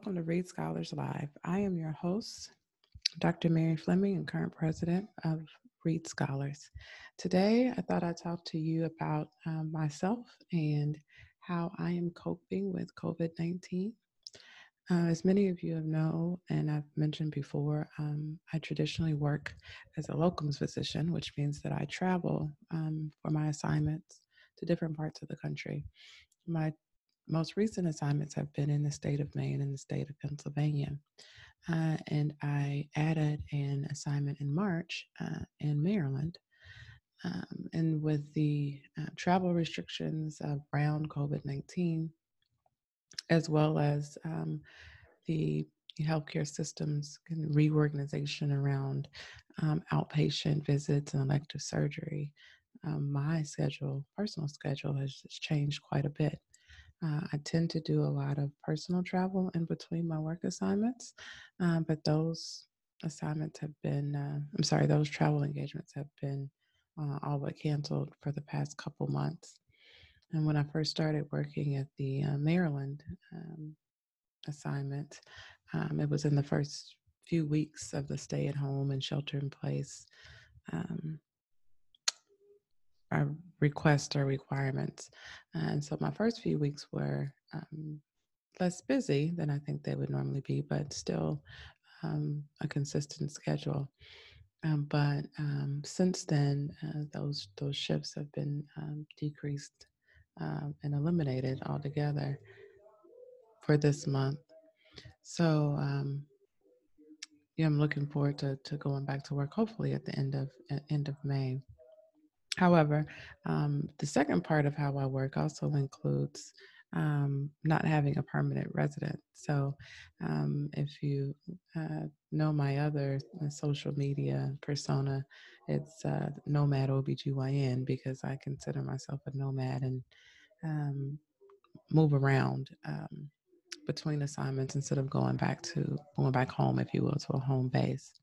welcome to Reede Scholars Live. I am your host, Dr. Mary Fleming, and current president of Reede Scholars. Today, I thought I'd talk to you about um, myself and how I am coping with COVID 19. Uh, as many of you have know, and I've mentioned before, um, I traditionally work as a locums physician, which means that I travel um, for my assignments to different parts of the country. My most recent assignments have been in the state of Maine and the state of Pennsylvania. Uh, and I added an assignment in March uh, in Maryland. Um, and with the uh, travel restrictions around COVID 19, as well as um, the healthcare systems reorganization around um, outpatient visits and elective surgery, um, my schedule, personal schedule, has changed quite a bit. Uh, I tend to do a lot of personal travel in between my work assignments, um, but those assignments have been, uh, I'm sorry, those travel engagements have been uh, all but canceled for the past couple months. And when I first started working at the uh, Maryland um, assignment, um, it was in the first few weeks of the stay at home and shelter in place um, our requests or requirements. And so my first few weeks were um, less busy than I think they would normally be, but still um, a consistent schedule. Um, but um, since then, uh, those those shifts have been um, decreased um, and eliminated altogether for this month. So yeah, I'm looking forward to, to going back to work. Hopefully at the end of end of May. However, um, the second part of how I work also includes um, not having a permanent resident. So, um, if you uh, know my other uh, social media persona, it's uh, Nomad OBGYN because I consider myself a nomad and um, move around um, between assignments instead of going back to going back home, if you will, to a home base.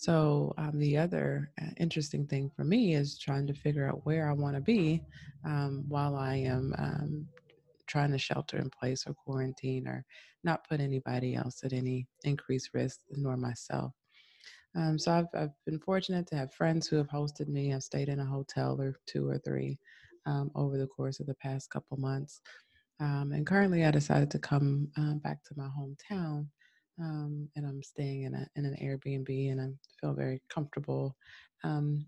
So, um, the other uh, interesting thing for me is trying to figure out where I want to be um, while I am um, trying to shelter in place or quarantine or not put anybody else at any increased risk, nor myself. Um, so, I've, I've been fortunate to have friends who have hosted me. I've stayed in a hotel or two or three um, over the course of the past couple months. Um, and currently, I decided to come uh, back to my hometown um, and I'm staying in a in an Airbnb, and I feel very comfortable um,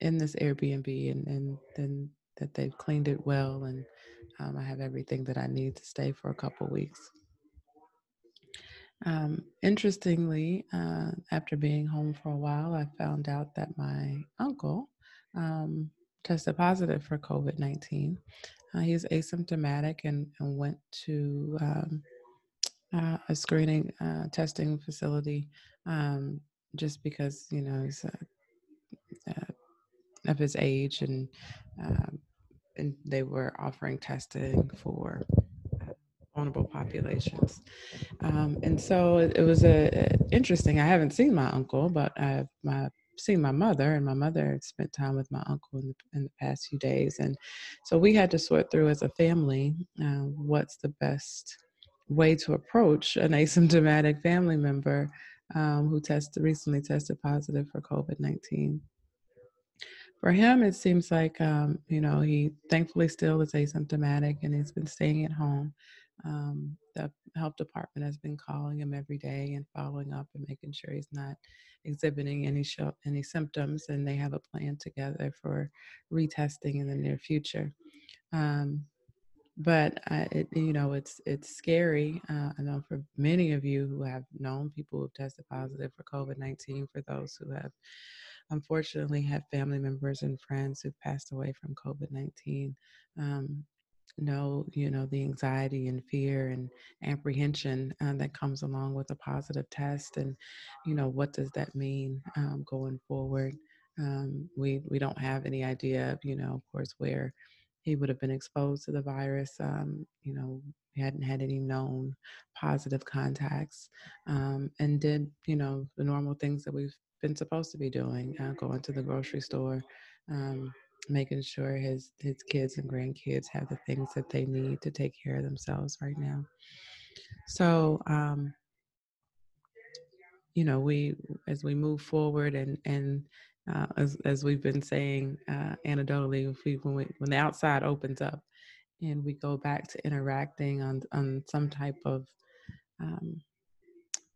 in this Airbnb, and and then that they've cleaned it well, and um, I have everything that I need to stay for a couple weeks. Um, interestingly, uh, after being home for a while, I found out that my uncle um, tested positive for COVID 19. Uh, he's asymptomatic and, and went to um, uh, a screening uh, testing facility um, just because you know he's uh, uh of his age and um, and they were offering testing for uh, vulnerable populations. Um, and so it, it was a, a, interesting i haven't seen my uncle but i've my seen my mother and my mother spent time with my uncle in the, in the past few days. And so we had to sort through as a family uh, what's the best way to approach an asymptomatic family member um, who tested recently tested positive for COVID nineteen. For him, it seems like um, you know he thankfully still is asymptomatic and he's been staying at home. Um, the health department has been calling him every day and following up and making sure he's not exhibiting any show, any symptoms, and they have a plan together for retesting in the near future. Um, but uh, it, you know it's it's scary uh, i know for many of you who have known people who've tested positive for covid-19 for those who have unfortunately had family members and friends who've passed away from covid-19 um, know you know the anxiety and fear and apprehension uh, that comes along with a positive test and you know what does that mean um, going forward? Um, we we don't have any idea of you know of course where he would have been exposed to the virus. Um, you know, he hadn't had any known positive contacts um, and did, you know, the normal things that we've been supposed to be doing, uh, going to the grocery store, um, making sure his, his kids and grandkids have the things that they need to take care of themselves right now. So, um, you know, we as we move forward and and uh, as as we've been saying uh, anecdotally, if we, when we, when the outside opens up and we go back to interacting on on some type of um,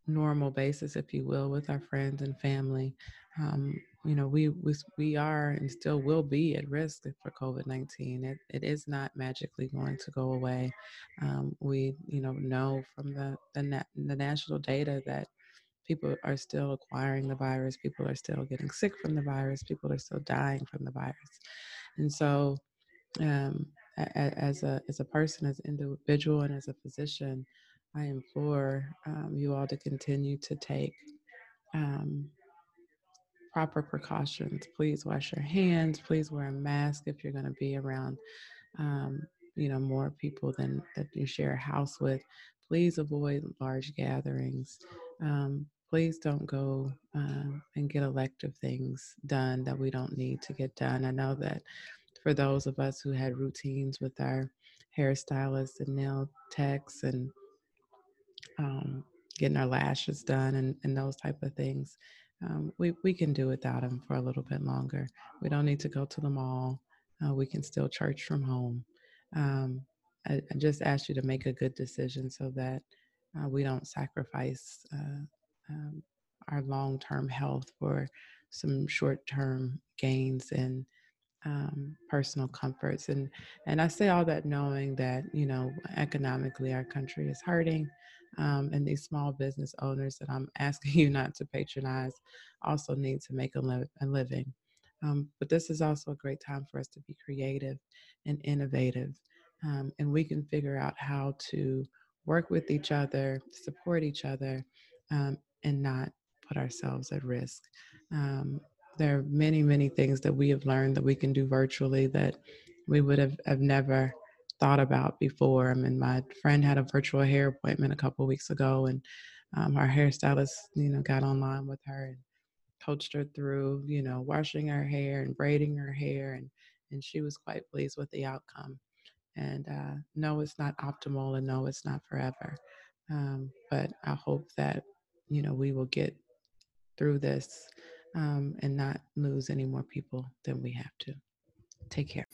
normal basis, if you will, with our friends and family, um, you know, we, we we are and still will be at risk for COVID nineteen. It it is not magically going to go away. Um, we you know know from the the, na- the national data that people are still acquiring the virus, people are still getting sick from the virus, people are still dying from the virus, and so um, as a as a person, as an individual, and as a physician, I implore um, you all to continue to take um, proper precautions. Please wash your hands. Please wear a mask if you're going to be around, um, you know, more people than that you share a house with. Please avoid large gatherings. Um, please don't go um, and get elective things done that we don't need to get done. I know that for those of us who had routines with our hairstylists and nail techs and um, getting our lashes done and, and those type of things. Um, we, we can do without them for a little bit longer. We don't need to go to the mall. Uh, we can still church from home. Um, I, I, just ask you to make a good decision so that uh, we don't sacrifice uh, um, our long term health for some short term gains and um, personal comforts. And and I say all that knowing that you know economically our country is hurting, um, and these small business owners that I'm asking you not to patronize also need to make a, li- a living. Um, but this is also a great time for us to be creative and innovative, um, and we can figure out how to work with each other, support each other, um, and not put ourselves at risk. Um, there are many, many things that we have learned that we can do virtually that we would have, have never thought about before. I mean, my friend had a virtual hair appointment a couple weeks ago, and um, our hairstylist, you know, got online with her and coached her through, you know, washing her hair and braiding her hair, and and she was quite pleased with the outcome. And uh, no, it's not optimal, and no, it's not forever. Um, but I hope that you know we will get through this um, and not lose any more people than we have to. Take care.